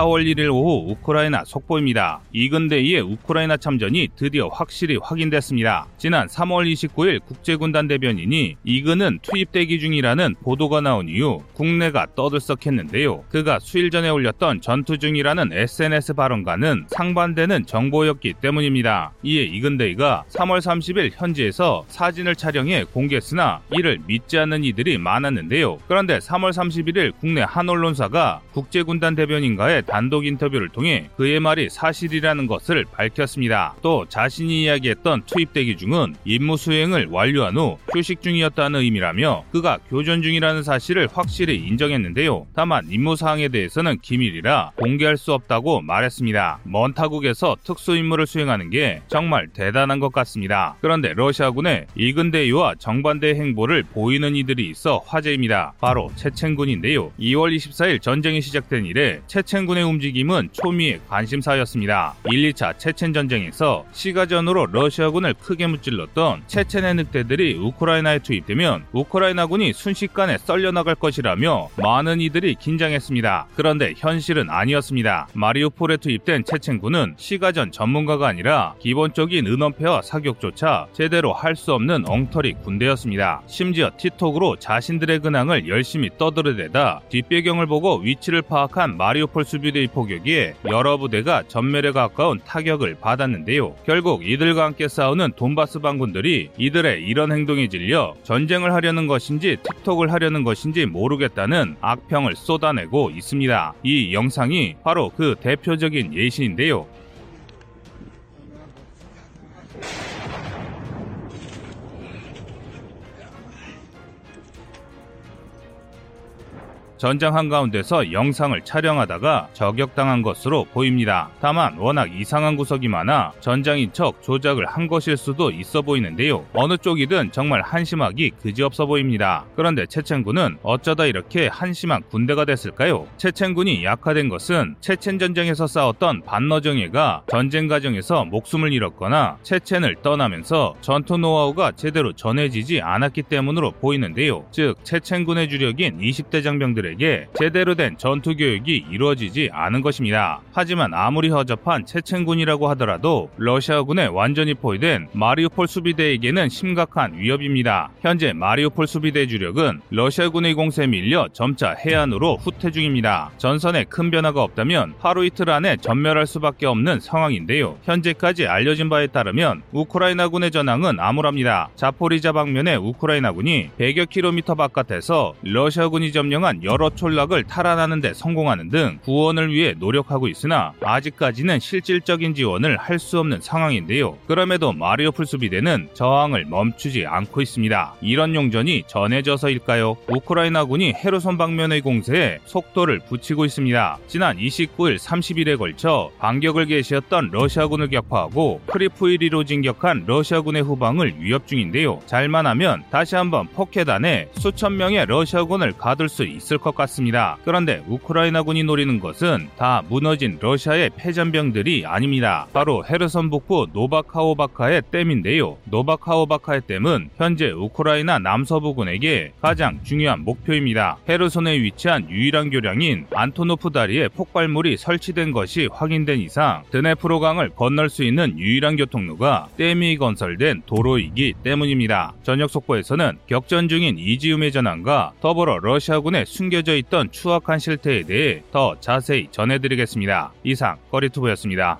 4월 1일 오후 우크라이나 속보입니다. 이근대의 우크라이나 참전이 드디어 확실히 확인됐습니다. 지난 3월 29일 국제군단 대변인이 이근은 투입 대기 중이라는 보도가 나온 이후 국내가 떠들썩했는데요. 그가 수일 전에 올렸던 전투 중이라는 SNS 발언과는 상반되는 정보였기 때문입니다. 이에 이근대이가 3월 30일 현지에서 사진을 촬영해 공개했으나 이를 믿지 않는 이들이 많았는데요. 그런데 3월 31일 국내 한 언론사가 국제군단 대변인과의 단독 인터뷰를 통해 그의 말이 사실이라는 것을 밝혔습니다. 또 자신이 이야기했던 투입 대기 중은 임무 수행을 완료한 후 휴식 중이었다는 의미라며 그가 교전 중이라는 사실을 확실히 인정했는데요. 다만 임무 사항에 대해서는 기밀이라 공개할 수 없다고 말했습니다. 먼 타국에서 특수 임무를 수행하는 게 정말 대단한 것 같습니다. 그런데 러시아군의 이근대위와 정반대 행보를 보이는 이들이 있어 화제입니다. 바로 체첸군인데요. 2월 24일 전쟁이 시작된 이래 체첸군의 움직임은 초미의 관심사였습니다. 1, 2차 체첸 전쟁에서 시가전으로 러시아군을 크게 무찔렀던 체첸의 늑대들이 우크라이나에 투입되면 우크라이나군이 순식간에 썰려나갈 것이라며 많은 이들이 긴장했습니다. 그런데 현실은 아니었습니다. 마리우폴에 투입된 체첸군은 시가전 전문가가 아니라 기본적인 은원패와 사격조차 제대로 할 수 없는 엉터리 군대였습니다. 심지어 틱톡으로 자신들의 근황을 열심히 떠들어대다 뒷배경을 보고 위치를 파악한 마리우폴 수비 대의 포격에 여러 부대가 전멸에 가까운 타격을 받았는데요. 결국 이들과 함께 싸우는 돈바스 반군들이 이들의 이런 행동에 질려 전쟁을 하려는 것인지 틱톡을 하려는 것인지 모르겠다는 악평을 쏟아내고 있습니다. 이 영상이 바로 그 대표적인 예시인데요. 전장 한가운데서 영상을 촬영하다가 저격당한 것으로 보입니다. 다만 워낙 이상한 구석이 많아 전장인 척 조작을 한 것일 수도 있어 보이는데요. 어느 쪽이든 정말 한심하기 그지없어 보입니다. 그런데 체첸군은 어쩌다 이렇게 한심한 군대가 됐을까요? 체첸군이 약화된 것은 체첸 전쟁에서 싸웠던 반너정예가 전쟁 과정에서 목숨을 잃었거나 체첸을 떠나면서 전투 노하우가 제대로 전해지지 않았기 때문으로 보이는데요. 즉 체첸군의 주력인 20대 장병들의 군인들에게 제대로 된 전투 교육이 이루어지지 않은 것입니다. 하지만 아무리 허접한 체첸군이라고 하더라도 러시아군에 완전히 포위된 마리우폴 수비대에게는 심각한 위협입니다. 현재 마리우폴 수비대 주력은 러시아군의 공세에 밀려 점차 해안으로 후퇴 중입니다. 전선에 큰 변화가 없다면 하루 이틀 안에 전멸할 수밖에 없는 상황인데요. 현재까지 알려진 바에 따르면 우크라이나군의 전황은 암울합니다. 자포리자 방면의 우크라이나군이 100여 킬로미터 바깥에서 러시아군이 점령한 여러 여러 촌락을 탈환하는 데 성공하는 등 구원을 위해 노력하고 있으나 아직까지는 실질적인 지원을 할 수 없는 상황인데요. 그럼에도 마리우폴 수비대는 저항을 멈추지 않고 있습니다. 이런 용전이 전해져서일까요? 우크라이나군이 헤르손 방면의 공세에 속도를 붙이고 있습니다. 지난 29일 30일에 걸쳐 반격을 개시했던 러시아군을 격파하고 크리프이리로 진격한 러시아군의 후방을 위협 중인데요. 잘만 하면 다시 한번 포켓 안에 수천 명의 러시아군을 가둘 수 있을 것 같습니다. 그런데 우크라이나군이 노리는 것은 다 무너진 러시아의 패전병들이 아닙니다. 바로 헤르손 북부 노바카호우카의 댐인데요. 노바카호우카의 댐은 현재 우크라이나 남서부군에게 가장 중요한 목표입니다. 헤르손에 위치한 유일한 교량인 안토노프 다리에 폭발물이 설치된 것이 확인된 이상 드네프로강을 건널 수 있는 유일한 교통로가 댐이 건설된 도로이기 때문입니다. 저녁 속보에서는 격전 중인 이지움의 전황과 더불어 러시아군의 숨겨 숨겨져 있던 추악한 실태에 대해 더 자세히 전해드리겠습니다. 이상 꺼리투브였습니다.